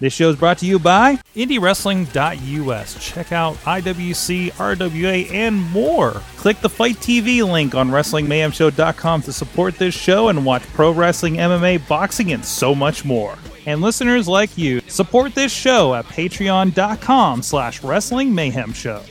This show is brought to you by IndieWrestling.us. Check out IWC, RWA, and more. Click the FITE TV link on WrestlingMayhemShow.com to support this show and watch pro wrestling, MMA, boxing, and so much more. And listeners like you, support this show at patreon.com slash Wrestling Mayhem Show.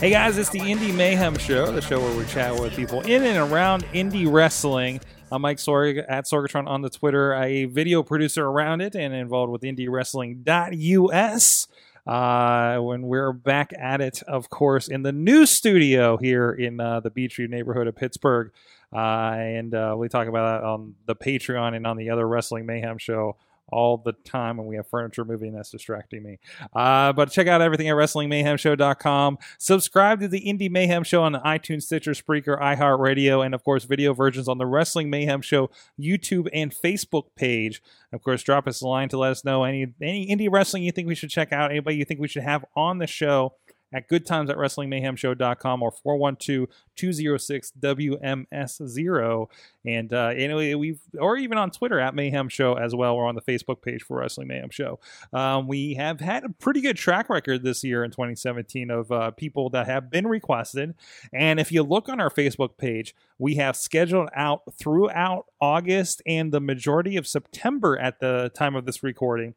Hey guys, it's the Indie Mayhem Show, the show where we chat with people in and around indie wrestling. I'm Mike Sorg at Sorgatron on the Twitter, a video producer around it and involved with IndieWrestling.us. Uh, when we're back at it, of course, in the new studio here in uh, the Beechview neighborhood of Pittsburgh. Uh, and uh, we talk about that on the Patreon and on the other Wrestling Mayhem show all the time when we have furniture moving that's distracting me. Uh, but check out everything at WrestlingMayhemShow.com. Subscribe to the Indie Mayhem Show on iTunes, Stitcher, Spreaker, iHeartRadio, and of course, video versions on the Wrestling Mayhem Show YouTube and Facebook page. Of course, drop us a line to let us know any any indie wrestling you think we should check out, anybody you think we should have on the show at goodtimes at wrestlingmayhemshow.com or 412-206-WMS0. And uh, anyway, we've or even on Twitter at Mayhem Show as well, or on the Facebook page for Wrestling Mayhem Show. Um, we have had a pretty good track record this year in 2017 of uh, people that have been requested. And if you look on our Facebook page, we have scheduled out throughout August and the majority of September at the time of this recording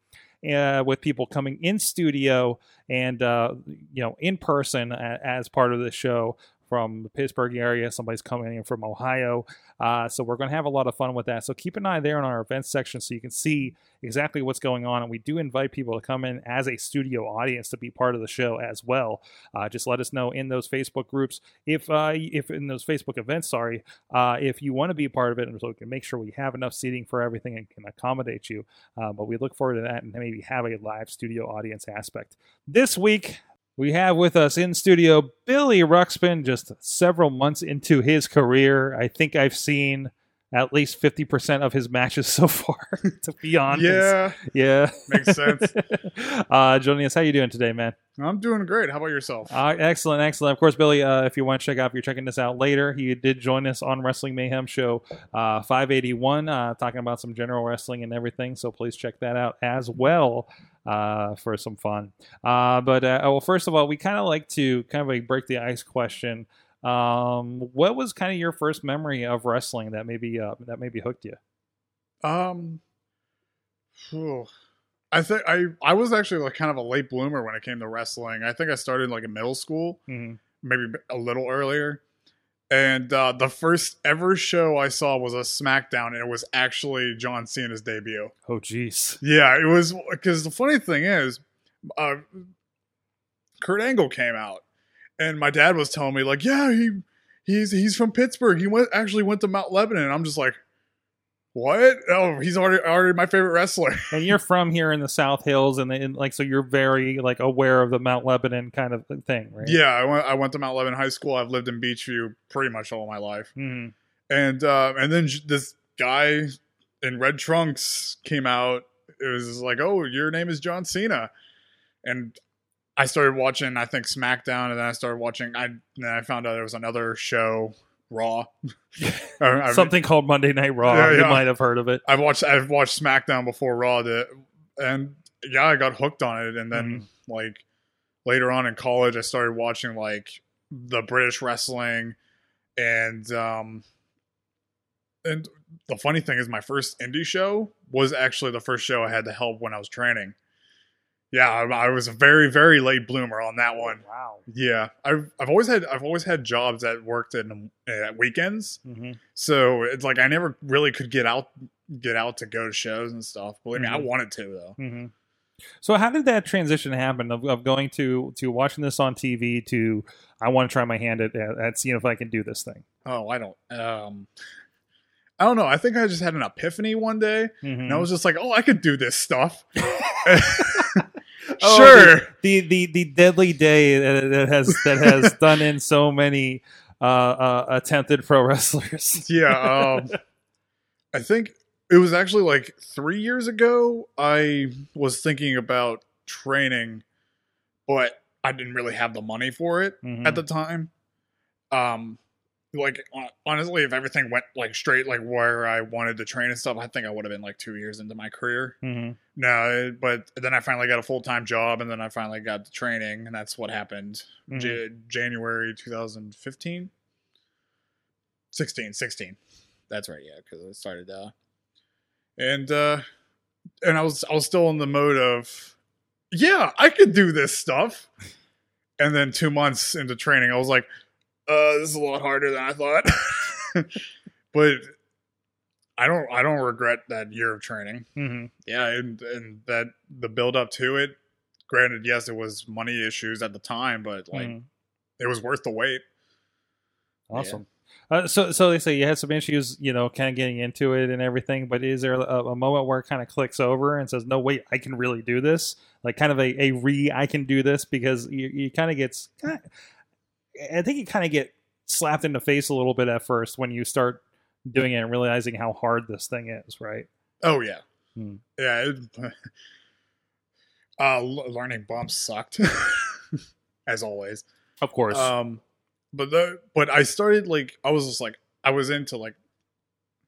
uh, with people coming in studio and uh, you know in person as part of the show from the Pittsburgh area. Somebody's coming in from Ohio, uh, so we're going to have a lot of fun with that. So keep an eye there in our events section so you can see exactly what's going on. And we do invite people to come in as a studio audience to be part of the show as well. Uh, just let us know in those Facebook groups if uh, if in those Facebook events, sorry, uh, if you want to be part of it, and so we can make sure we have enough seating for everything and can accommodate you. Uh, but we look forward to that and maybe have a live studio audience aspect this week. We have with us in studio Billy Ruxpin, just several months into his career. I think I've seen at least 50% of his matches so far, to be honest. Yeah, Yeah. makes sense. uh, joining us, how you doing today, man? I'm doing great. How about yourself? Uh, excellent, excellent. Of course, Billy, uh, if you want to check out, if you're checking this out later, he did join us on Wrestling Mayhem Show uh, 581, uh, talking about some general wrestling and everything. So please check that out as well uh, for some fun. Uh, but, uh, well, first of all, we kind of like to kind of like break the ice question. Um, what was kind of your first memory of wrestling that maybe uh, that maybe hooked you? Um, phew. I think I I was actually like kind of a late bloomer when it came to wrestling. I think I started like in middle school, Mhm. maybe a little earlier. And uh, the first ever show I saw was a SmackDown, and it was actually John Cena's debut. Oh, jeez. Yeah, it was because the funny thing is, uh, Kurt Angle came out, and my dad was telling me like, yeah, he he's he's from Pittsburgh. He went actually went to Mount Lebanon. And I'm just like, what? Oh, he's already already my favorite wrestler. and you're from here in the South Hills, and, and like so, you're very like aware of the Mount Lebanon kind of thing, right? yeah, I went I went to Mount Lebanon High School. I've lived in Beechview pretty much all my life, hmm and uh, and then j- this guy in red trunks came out. It was like, oh, your name is John Cena, and I started watching. I think SmackDown, and then I started watching. I then I found out there was another show, Raw. I- I- Something called Monday Night Raw. Yeah, You might have heard of it. I've watched. I've watched SmackDown before Raw did, and yeah, I got hooked on it. And then like later on in college, I started watching like the British wrestling, and um, and the funny thing is, my first indie show was actually the first show I had to help when I was training. Yeah, I, I was a very very late bloomer on that one. Wow. Yeah, I've I've always had I've always had jobs that worked in at weekends. hmm So it's like I never really could get out get out to go to shows and stuff. Believe me, I Mhm. wanted to though. hmm So how did that transition happen of, of going to to watching this on TV to I want to try my hand at, at at seeing if I can do this thing? Oh, I don't um I don't know. I think I just had an epiphany one day Mhm. and I was just like, "Oh, I could do this stuff." Oh, sure. the the the deadly day that, has that has done in so many uh, uh, attempted pro wrestlers. yeah, um I think it was actually like 3 years ago I was thinking about training but I didn't really have the money for it Mhm. at the time. Um, like honestly, if everything went like straight, like where I wanted to train and stuff, I think I would have been like two years into my career. Mhm. No, but then I finally got a full time job, and then I finally got the training, and that's what happened. Mhm. J- January 2015, 16, 16. That's right, yeah, because it started. Uh, and uh, and I was I was still in the mode of, yeah, I could do this stuff. And then two months into training, I was like, uh, this is a lot harder than I thought. but I don't I don't regret that year of training. Mhm. Yeah, and and that the build up to it. Granted, yes, it was money issues at the time, but like Mhm. it was worth the wait. Awesome. Uh, so, so they say you had some issues, you know, kind of getting into it and everything. But is there a, a moment where it kind of clicks over and says, "No, wait, I can really do this"? Like kind of a, a re, I can do this because you, you kind of gets, I think you kind of get slapped in the face a little bit at first when you start doing it and realizing how hard this thing is, right? Oh yeah, Hmm. yeah. It, uh, learning bumps sucked, as always. Of course. Um, but the but I started like I was just like I was into like,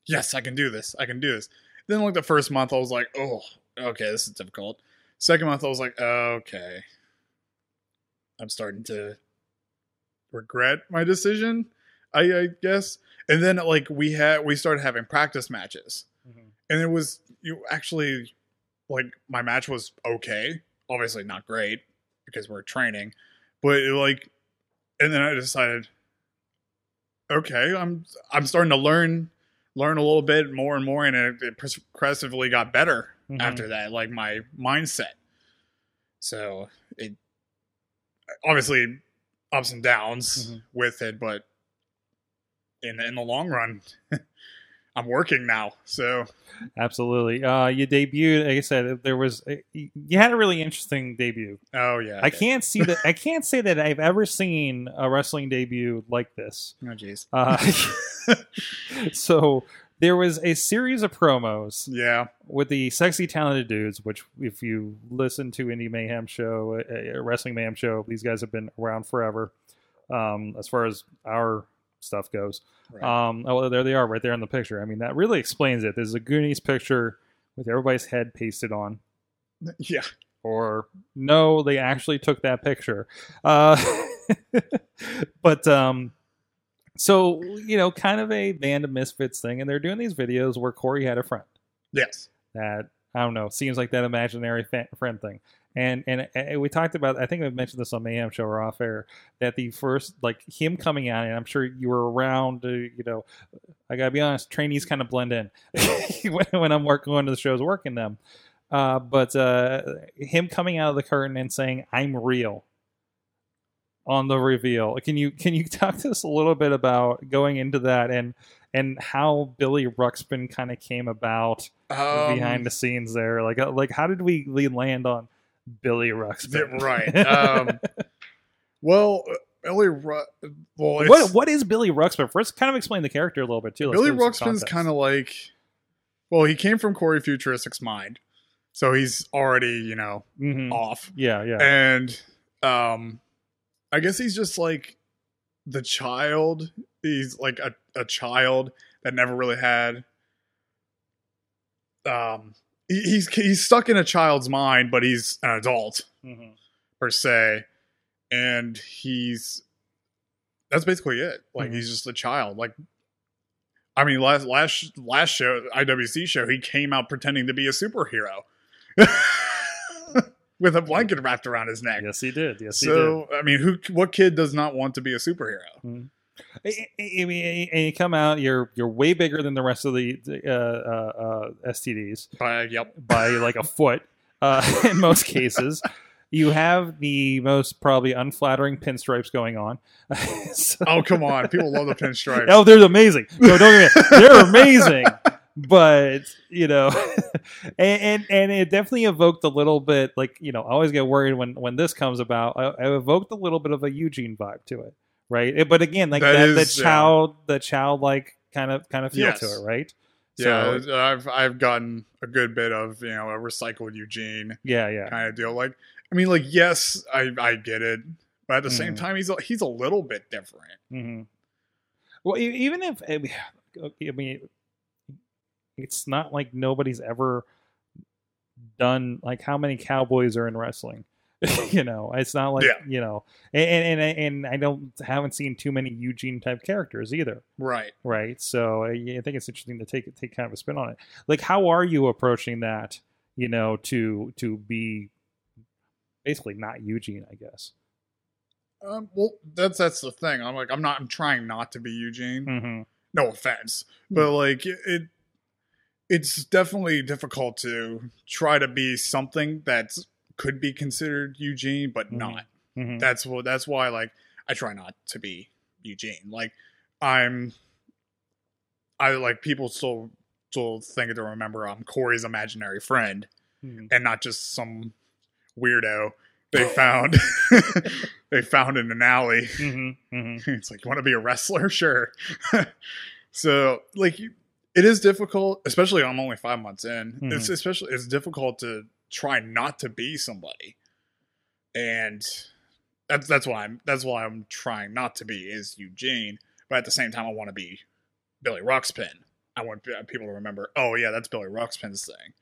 yes, I can do this. I can do this. Then like the first month, I was like, oh, okay, this is difficult. Second month, I was like, okay, I'm starting to regret my decision. I, I guess. And then like we had we started having practice matches, Mhm. and it was you actually like my match was okay. Obviously not great because we're training, but it, like, and then I decided, okay, I'm I'm starting to learn learn a little bit more and more, and it, it progressively got better Mhm. after that. Like my mindset. So it obviously ups and downs Mhm. with it, but in in the long run, I'm working now. So Absolutely. Uh, you debuted. Like I said, there was you had a really interesting debut. oh yeah, I can't see that. I can't say that I've ever seen a wrestling debut like this. Oh jeez. Uh, so there was a series of promos Yeah. with the sexy talented dudes. Which, if you listen to Indie Mayhem show, Wrestling Mayhem show, these guys have been around forever. Um, as far as our stuff goes, Right. um, oh, there they are, right there in the picture. I mean, that really explains it. There's a Goonies picture with everybody's head pasted on yeah. or no, they actually took that picture. Uh, but um, so you know, kind of a band of misfits thing, and they're doing these videos where Corey had a friend Yes. that I don't know seems like that imaginary fa- friend thing. And, and and we talked about I think I mentioned this on Mayhem Show or off air that the first like him coming out and I'm sure you were around to you know I gotta be honest trainees kind of blend in when, when I'm working going to the shows working them uh, but uh, him coming out of the curtain and saying I'm real on the reveal can you can you talk to us a little bit about going into that and and how Billy Ruxpin kind of came about Um, behind the scenes there. Like, uh, like how did we land on Billy Ruxpin? Right. Um, well, uh, Billy. Ru- well, what what is Billy Ruxpin? First, kind of explain the character a little bit too. Let's Billy Ruxpin's kind of like. Well, he came from Corey Futuristic's mind, so he's already you know Mhm. off, yeah, yeah, and um, I guess he's just like the child. He's like a, a child that never really had. Um, he, he's he's stuck in a child's mind, but he's an adult. Mhm. per se and he's that's basically it like Mhm. he's just a child like i mean last last last show iwc show he came out pretending to be a superhero with a blanket wrapped around his neck yes, he did. Yes, he did. so i mean who what kid does not want to be a superhero he did. I- mean, and you come out, you're you're way bigger than the rest of the uh, uh, uh, STDs but yep by like a foot uh, in most cases. You have the most probably unflattering pinstripes going on. So- oh come on people love the pinstripes Oh, they're amazing. No, don't get me. They're amazing. But you know, and, and and it definitely evoked a little bit like you know I always get worried when when this comes about. I, I evoked a little bit of a Eugene vibe to it, right? It- but again, like That that, is, yeah. child, the childlike kind of kind of feel Yes. to it, right? yeah i've i've gotten a good bit of you know a recycled eugene yeah, yeah. kind of deal. Like, I mean, like, yes, I I get it, but at the same Mm. time, he's a, he's a little bit different. hmm Well, even if I mean, it's not like nobody's ever done like how many cowboys are in wrestling. you know, it's not like Yeah. you know, and, and and I don't haven't seen too many Eugene type characters either. Right. right? So I I think it's interesting to take take kind of a spin on it. Like, how are you approaching that? You know, to to be basically not Eugene, I guess. Um, well, that's that's the thing. I'm like, I'm not. I'm trying not to be Eugene. Mm-hmm. No offense, but like it, it's definitely difficult to try to be something that could be considered Eugene, but Mhm. not. Mm-hmm. That's what. That's why, like, I try not to be Eugene. Like, I'm. I like people still still think to remember I'm Corey's imaginary friend Mm-hmm. and not just some weirdo they found they found in an alley. Mm-hmm. Mm-hmm. It's like you want to be a wrestler, sure. so like you- it is difficult, especially I'm only five months in. It's especially it's difficult to try not to be somebody, and that's that's why I'm that's why I'm trying not to be is Eugene, but at the same time I want to be Billy Ruxpin. I want people to remember, oh yeah, that's Billy Ruxpin's thing.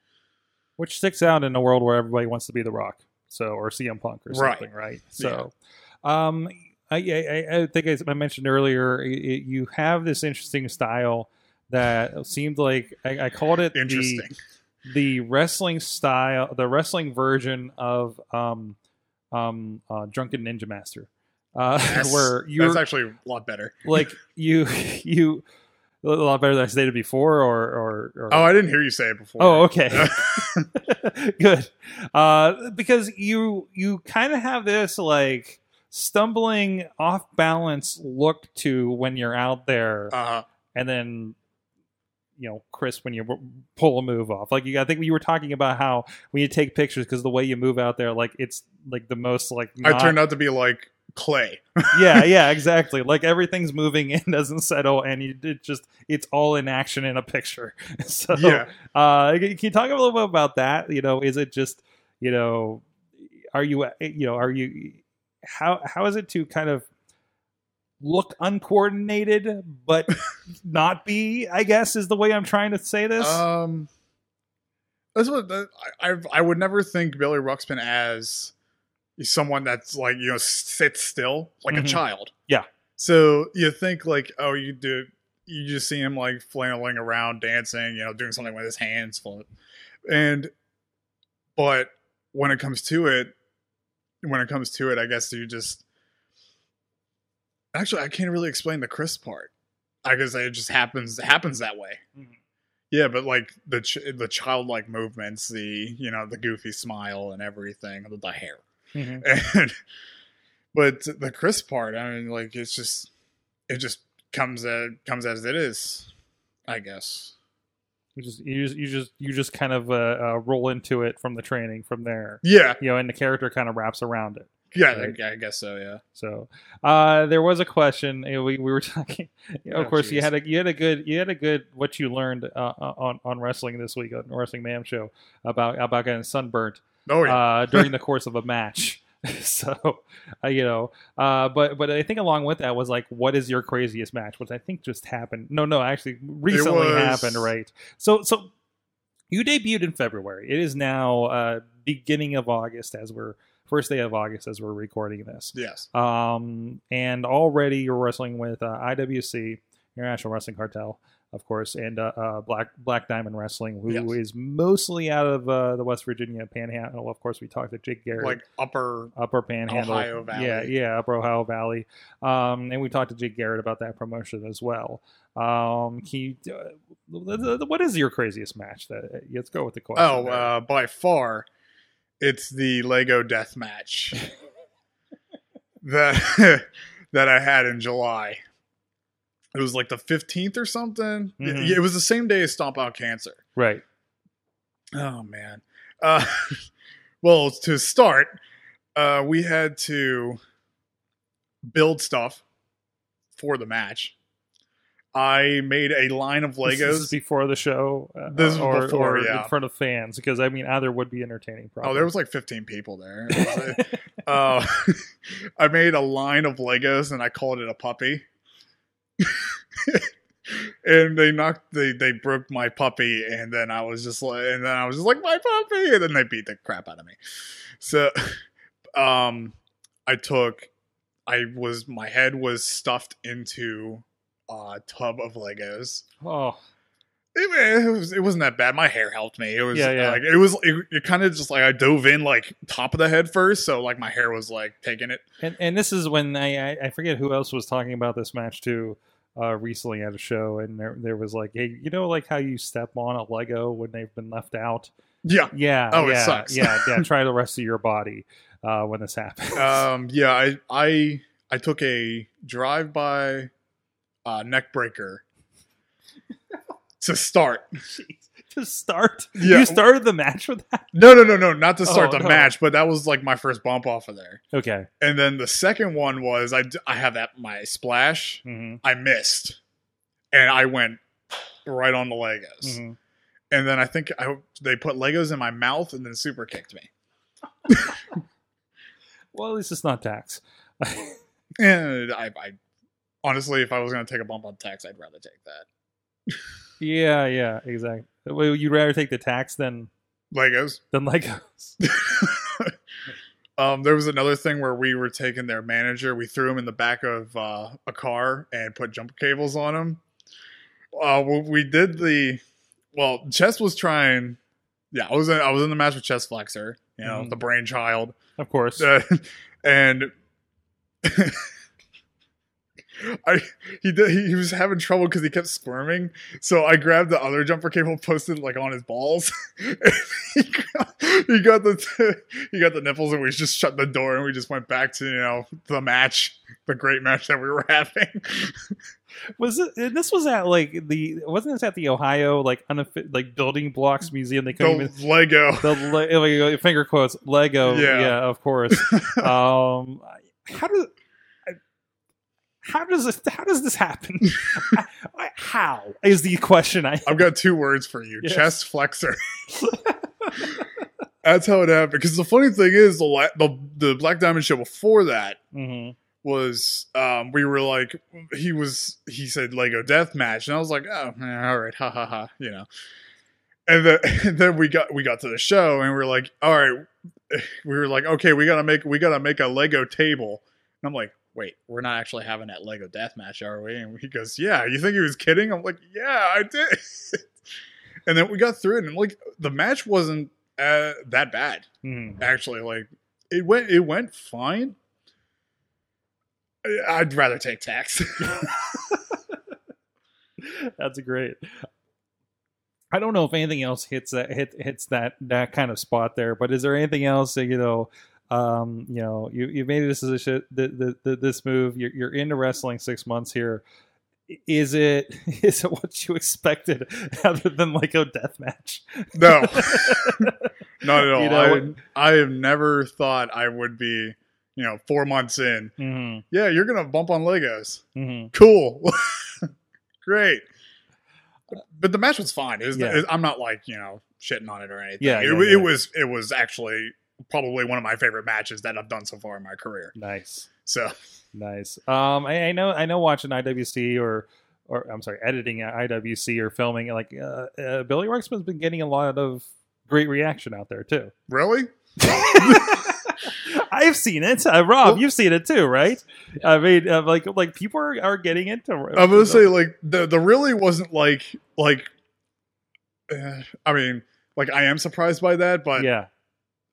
Which sticks out in a world where everybody wants to be The Rock, so or CM Punk or something, right? So, um, I, I I think as I mentioned earlier, it- you have this interesting style that seemed like I, I called it the- Interesting. the wrestling style, the wrestling version of um, um, uh, Drunken Ninja Master, uh, Yes. where you're That's actually a lot better. like you you a lot better than I stated before, or or, or Oh, I didn't hear you say it before. Oh, okay. good uh because you you kind of have this like stumbling off balance look to when you're out there uh, and then you know crisp when you pull a move off like you i think you were talking about how when you take pictures because the way you move out there like it's like the most like I turned out to be like clay. yeah yeah exactly like everything's moving and doesn't settle and you it just it's all in action in a picture so yeah. uh, can you talk a little bit about that? You know, is it just, you know, are you, you know, are you, how how is it to kind of look uncoordinated but not be? I guess is the way I'm trying to say this. Um, that's what I I I would never think Billy Ruxpin as someone that's like you know sits still like Mhm. a child. Yeah. So you think like oh you do you just see him like flailing around dancing you know doing something with his hands fl- and but when it comes to it when it comes to it I guess you just actually I can't really explain the crisp part. I guess it just happens happens that way. Mhm. Yeah, but like the ch- the childlike movements, the you know the goofy smile and everything, the, the hair, Mhm. and but the crisp part, I mean, like it's just it just comes as comes as it is, I guess. You just you just you just you just kind of uh, uh, roll into it from the training from there. Yeah, You know, and the character kind of wraps around it. Yeah, Right. I, I guess so. Yeah. So uh, there was a question. you know, we, we were talking. you know, of Oh, course, you had a you had a good you had a good what you learned uh, on on wrestling this week on Wrestling Mayhem show about about getting sunburnt Oh yeah. uh, during the course of a match. so uh, you know, uh, but but I think along with that was like, what is your craziest match? Which I think just happened. No, no, actually recently happened. Right. So so you debuted in February. It is now uh, beginning of August as we're first day of August as we're recording this. yes. Um, and already you're wrestling with uh, IWC, International Wrestling Cartel, of course, and uh, uh, Black Black Diamond Wrestling, who is Yes. mostly out of uh, the West Virginia Panhandle. Of course, we talked to Jake Garrett. Like upper. Upper Panhandle, Ohio Valley. yeah, yeah, Upper Ohio Valley, um, and we talked to Jake Garrett about that promotion as well. Um, can you, uh, what is your craziest match? That let's go with the question. Oh, uh, by far, it's the Lego Death Match that that I had in July. It was like the fifteenth or something. Mhm. Yeah, It was the same day as Stomp Out Cancer. right. Oh man. Uh, well, to start, uh, we had to build stuff for the match. I made a line of This- This is Legos. before the show, uh, This is or, before, or yeah. in front of fans, because I mean, either would be entertaining. Probably. Oh, there was like 15 people there. uh, I made a line of Legos and I called it a puppy. and they knocked they they broke my puppy and then I was just like and then I was just like my puppy and then they beat the crap out of me. So um I took I was my head was stuffed into a tub of Legos. oh, It, it was it wasn't that bad. My hair helped me. It was Yeah, yeah. like it was it, it kind of just like I dove in like top of the head first, so like my hair was like taking it. and and this is when I, I forget who else was talking about this match too. Uh, recently at a show, and there there was like, hey, you know, like how you step on a Lego when they've been left out. Yeah. Yeah. Oh, it sucks. yeah, yeah. Try the rest of your body uh, when this happens. Um yeah, I I I took a drive by uh neck breaker to start. Jeez. to start, Yeah. you started the match with that. No, no, no, no, not to start Oh, the no. match, but that was like my first bump off of there. Okay. And then the second one was I I have that my splash. hmm I missed. And I went right on the Legos. hmm and then I think I they put Legos in my mouth and then super kicked me. Well, at least it's not tax. And I, I honestly, if I was going to take a bump on tax, I'd rather take that yeah, yeah, exactly. Well, you'd rather take the tax than Legos. than Legos. um, there was another thing where we were taking their manager, we threw him in the back of uh, a car and put jumper cables on him. Uh, we did the well. Chest was trying. Yeah, I was in, I was in the match with Chest Flexor, you know, Mhm. the brainchild. Of course. Uh, and I he did he, he was having trouble because he kept squirming. So I grabbed the other jumper cable, posted like on his balls. he, got, he got the he got the nipples, and we just shut the door and we just went back to you know the match, the great match that we were having. Was it? and This was at like the wasn't this at the Ohio like unoffi- like building blocks museum? They couldn't the even Lego. the le- like, finger quotes Lego. Yeah. Yeah, of course. um, how does how does this how does this happen? how is the question I I've got two words for you: Yes. chest flexor. That's how it happened. Because the funny thing is, the, la- the the Black Diamond show before that Mhm. was um we were like he was he said Lego death match and I was like oh eh, all right ha ha ha you know and then and then we got we got to the show and we are like all right we were like okay we gotta make we gotta make a Lego table and I'm like wait we're not actually having that Lego death match are we and he goes yeah you think he was kidding I'm like yeah I did and then we got through it and like the match wasn't uh, that bad Mhm. actually like it went it went fine i'd rather take tax That's great. I don't know if anything else hits that hit, hits that that kind of spot there, but is there anything else that you know? Um, you know, you you made this decision, the, the, the, this move. You're, you're into wrestling six months here. Is it is it what you expected, other than like a death match? no not at all You know, I, I have never thought i would be you know four months in hmm yeah you're gonna bump on legos hmm cool great but the match was fine it was, Yeah. it- i'm not like you know shitting on it or anything Yeah, it, yeah, wa- yeah. it was it was actually probably one of my favorite matches that i've done so far in my career Nice. so Nice. Um, I, I know. I know. Watching IWC or, or I'm sorry, editing at IWC or filming, like uh, uh, Billy Ruxpin's been getting a lot of great reaction out there too. really I've seen it. Uh, Rob, Well- you've seen it too, right? I mean, uh, like like people are, are getting into. it. I'm gonna say like the the really wasn't like like. Uh, I mean, like I am surprised by that, but yeah,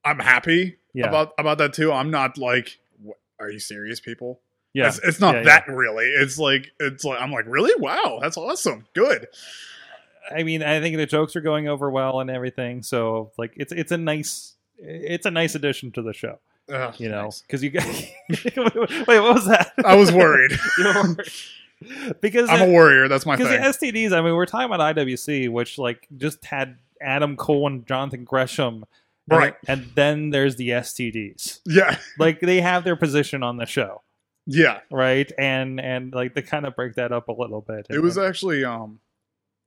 I'm happy yeah, about about that too. I'm not like, "What- are you serious, people? yeah. It's, it's not Yeah, that really. It's like it's like I'm like really wow, that's awesome, good. I mean, I think the jokes are going over well and everything. So like, it's it's a nice it's a nice addition to the show. You know, because you got. Wait, what was that? I was worried. Worried. because I'm a warrior. That's my because thing. the STDs. I mean, we're talking about IWC, which like just had Adam Cole and Jonathan Gresham, Right. And then there's the STDs. yeah, Like they have their position on the show. Yeah, right? And and like they kind of break that up a little bit. it was actually um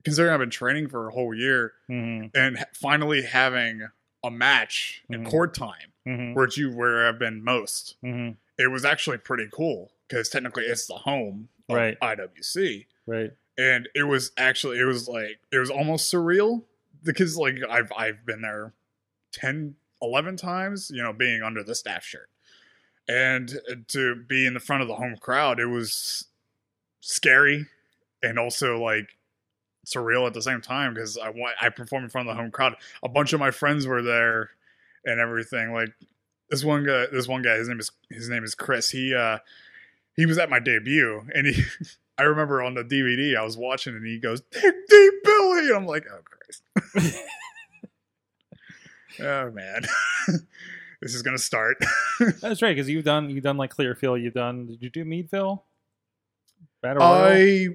considering I've been training for a whole year Mhm, and finally having a match in Mhm. court time, mhm, where you where I've been most. mhm. It was actually pretty cool because technically it's the home of Right. IWC. right. and it was actually it was like it was almost surreal because like I've I've been there 10 11 times you know being under the staff shirt and to be in the front of the home crowd it was scary and also like surreal at the same time because I wa- I performed in front of the home crowd a bunch of my friends were there and everything like this one guy this one guy his name is his name is Chris he uh he was at my debut and he I remember on the DVD I was watching and he goes, Deep Deep Billy. And I'm like, oh Christ. oh man. this is gonna start. That's right because you've done you've done like Clearfield. You've done. Did you do Meadville? Battle Royal. I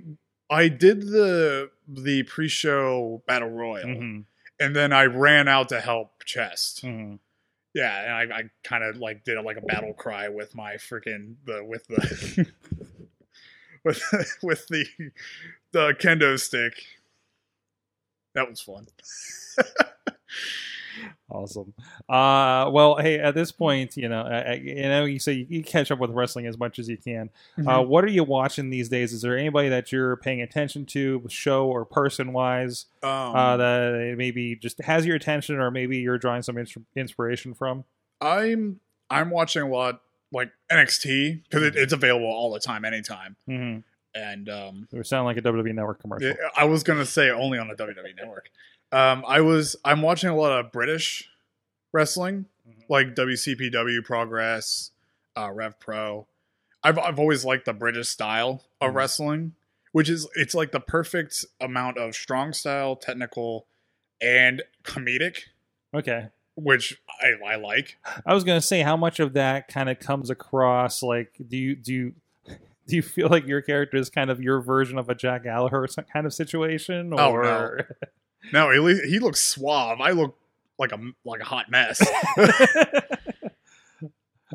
I did the the pre-show battle royal Mhm, and then I ran out to help chest. mhm. Yeah, and I, I kind of like did like a battle cry with my freaking the with the with the, with the the kendo stick. That was fun. Awesome. Uh, well, hey, at this point, you know, I, I- you know, you say you, you catch up with wrestling as much as you can. Mm-hmm. Uh, what are you watching these days? Is there anybody that you're paying attention to, show or person wise, um, uh, that maybe just has your attention, or maybe you're drawing some ins- inspiration from? I'm I'm watching a lot like NXT because it, it's available all the time, anytime. Mm-hmm. And um, It would sound like a WWE Network commercial. I was gonna say only on the WWE Network. Um, I was I'm watching a lot of British wrestling, Mhm. like WCPW Progress, uh, Rev Pro. I've I've always liked the British style of Mhm. wrestling, which is it's like the perfect amount of strong style, technical, and comedic, Okay. which I, I like. I was gonna say how much of that kind of comes across. Like, do you do you do you feel like your character is kind of your version of a Jack Gallagher kind of situation? Oh, Or No, at least he looks suave. I look like a like a hot mess.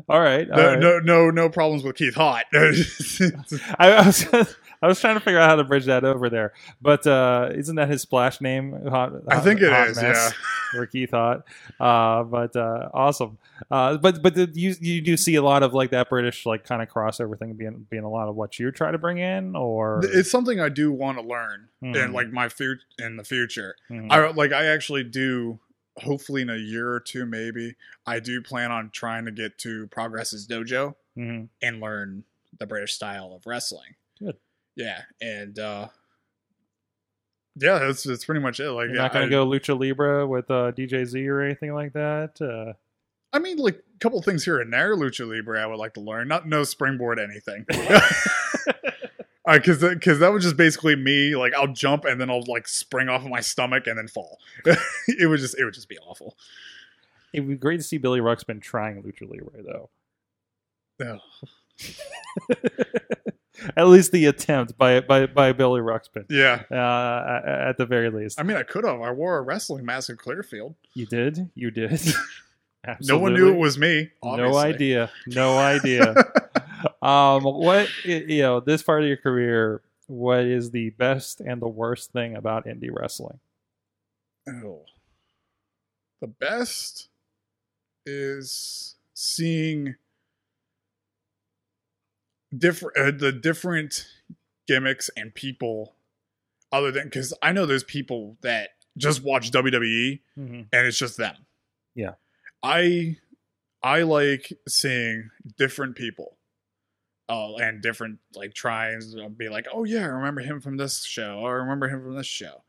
all right, all no, right. no, no, no problems with Keith Hot. I, I was I was trying to figure out how to bridge that over there, but uh, isn't that his splash name? Hot, I Hot- think it is. Mess, or Keith Hot. Uh, but uh, awesome. Uh, but but the, you you do see a lot of like that British like kind of crossover thing being being a lot of what you try to bring in, or it's something I do want to learn in Mhm. like my future in the future. Mhm. I like I actually do. Hopefully, in a year or two, maybe I do plan on trying to get to Progress's dojo Mhm. and learn the British style of wrestling. Good. Yeah, and uh yeah, that's that's pretty much it. Like, You're not going I- to go lucha libre with uh, DJ Z or anything like that. Uh, I mean, like a couple things here and there, lucha libre. I would like to learn. Not no springboard anything, because because that was just basically me. Like I'll jump and then I'll like spring off of my stomach and then fall. it would just it would just be awful. it would be great to see Billy Ruxpin trying lucha libre though. Ugh. At least the attempt by by by Billy Ruxpin, Yeah, uh, at- the very least. I mean, I could have. I wore a wrestling mask in Clearfield. You did, you did. No one knew it was me. No idea, no idea. um, what you know, this part of your career, what is the best and the worst thing about indie wrestling? Oh. The best is seeing different uh, the different gimmicks and people other than because I know there's people that just watch WWE Mhm. and it's just them. Yeah. I I like seeing different people. Uh, and different like tries to be like, oh yeah, I remember him from this show, or I remember him from this show.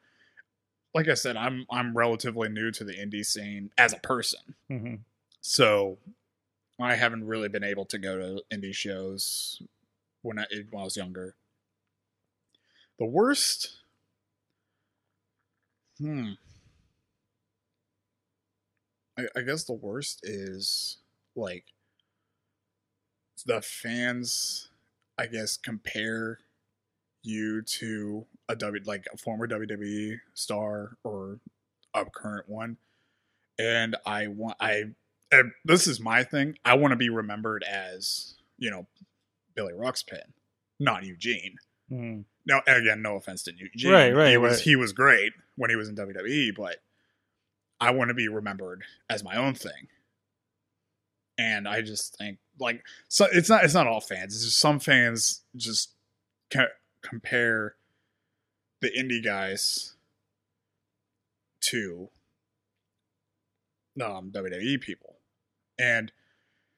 Like I said, I'm I'm relatively new to the indie scene as a person, Mhm. so I haven't really been able to go to indie shows when I when I was younger. The worst, hmm. I, I guess the worst is like the fans. I guess compare you to a W like a former WWE star or a current one, and I want I and this is my thing. I want to be remembered as you know Billy Ruxpin, not Eugene. Mhm. No, again, no offense to Eugene. Right, right, He was right. he was great when he was in WWE, but I want to be remembered as my own thing. And I just think like so it's not it's not all fans. It's just some fans just ca- compare the indie guys to um, WWE people. And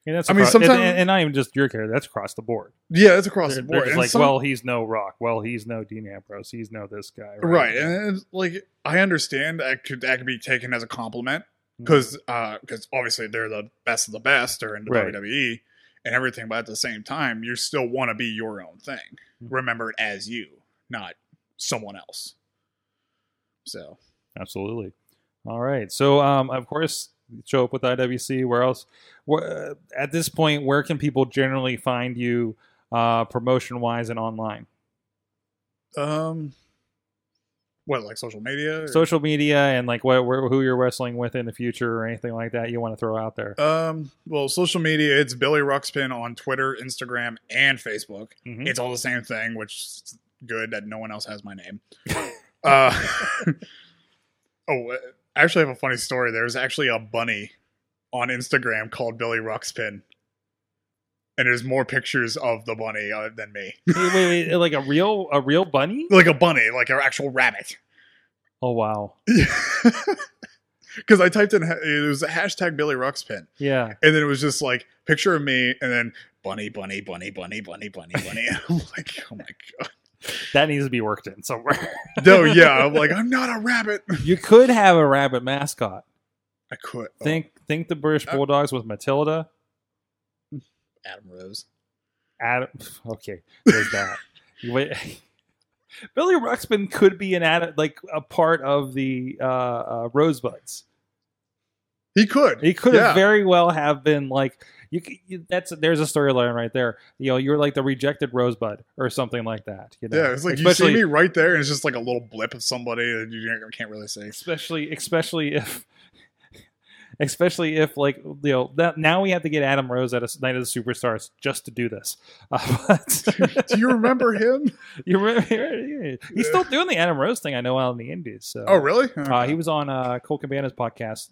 And that's I mean, sometimes- and, and not even just your character. That's across the board. yeah, it's across They're, the board. And like, some- well, he's no Rock. Well, he's no Dean Ambrose. He's no this guy. right and it's like i understand that could that could be taken as a compliment because because obviously they're the best of the best or in the Right. wwe and everything but at the same time you still want to be your own thing Mhm. remembered as you not someone else so Absolutely. All right. So, um, of course, show up with IWC. Where else? Where, at this point, where can people generally find you, uh, promotion wise and online? um what like social media or- Social media and like what, where, who you're wrestling with in the future or anything like that you want to throw out there. um well social media it's billy ruxpin on twitter instagram and facebook Mhm. it's all the same thing which is good that no one else has my name uh oh uh, actually have a funny story. There's actually a bunny on instagram called billy ruxpin. And there's more pictures of the bunny uh, than me. Wait, wait, wait, like a real, a real bunny? like a bunny like an actual rabbit. Oh wow. because i typed in it was a hashtag billy ruxpin. Yeah. and then it was just like picture of me and then bunny bunny bunny bunny bunny bunny bunny. I'm like oh my god That needs to be worked in somewhere. no yeah i'm like i'm not a rabbit you could have a rabbit mascot. i could oh, Think, think the British Uh, Bulldogs with Matilda. adam rose Adam. Okay, there's that. Wait, Billy Ruxpin could be an ad, like a part of the uh, uh, Rosebuds. he could He could Yeah. have very well have been like you. you that's there's a storyline right there. You know, you're like the rejected Rosebud or something like that. You know? Yeah, it's like you see me right there, and it's just like a little blip of somebody that you can't really say. especially especially if especially if like you know that now we have to get Adam Rose at a night of the superstars just to do this. Uh, but Do you remember him? you remember, he's still doing the Adam Rose thing. I know out in the Indies. So Oh, really? uh, he was on uh, Colt Cabana's podcast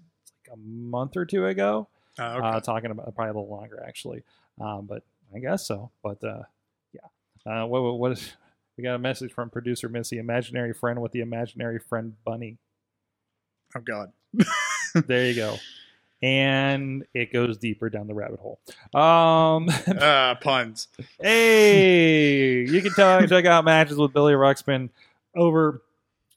like a month or two ago, Oh, okay. uh, talking about probably a little longer actually. Um, but I guess so. But uh, yeah, uh, what, what what is we got a message from producer Missy, imaginary friend with the imaginary friend bunny. oh God. there you go. And it goes deeper down the rabbit hole. Um, uh, puns. hey, you can tell, check out matches with Billy Ruxpin over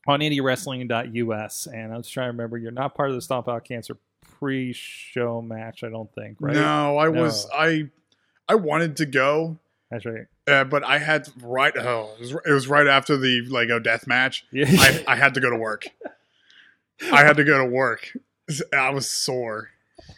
on indiewrestling.us. And I was trying to remember, you're not part of the Stomp Out Cancer pre-show match, I don't think, right? No, I No. was. I I wanted to go, That's right. uh, but I had right. Oh, it was, it was right after the Lego death match. Yeah. I, I had to go to work. I had to go to work. I was sore.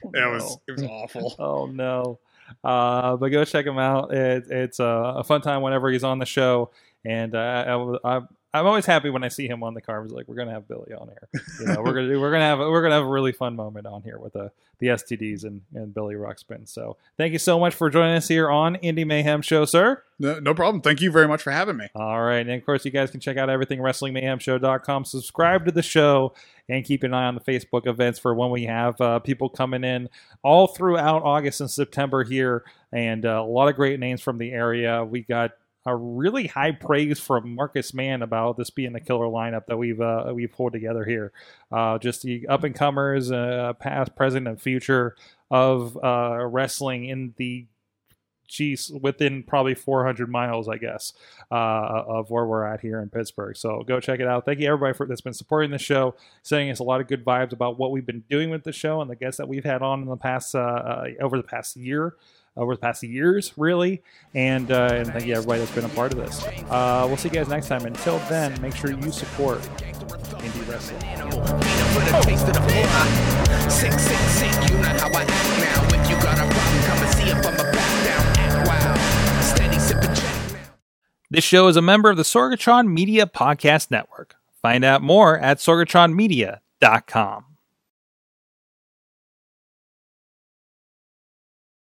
It was it was awful. Oh no! Uh, but go check him out. It, it's a, a fun time whenever he's on the show, and uh, I, I, I'm always happy when I see him on the car. I was like, we're gonna have Billy on here. You know, we're gonna we're gonna have we're gonna have a really fun moment on here with the the STDs and, and Billy Ruxpin. So thank you so much for joining us here on Indie Mayhem Show, sir. No, no problem. Thank you very much for having me. All right. And of course, you guys can check out everything WrestlingMayhemShow.com. Subscribe to the show and keep an eye on the Facebook events for when we have uh, people coming in all throughout August and September here. And uh, a lot of great names from the area. We got a really high praise from Marcus Mann about this being the killer lineup that we've uh, we've pulled together here. Uh, just the up and comers, uh, past, present, and future of uh, wrestling in the geez, within probably 400 miles, I guess, uh, of where we're at here in Pittsburgh. So go check it out. Thank you everybody for that's been supporting the show, sending us a lot of good vibes about what we've been doing with the show and the guests that we've had on in the past uh, over the past year. Over the past years, really, and uh, and thank you everybody that's been a part of this. Uh, we'll see you guys next time. Until then, make sure you support indie wrestling. This show is a member of the Sorgatron Media Podcast Network. Find out more at sorgatronmedia.com.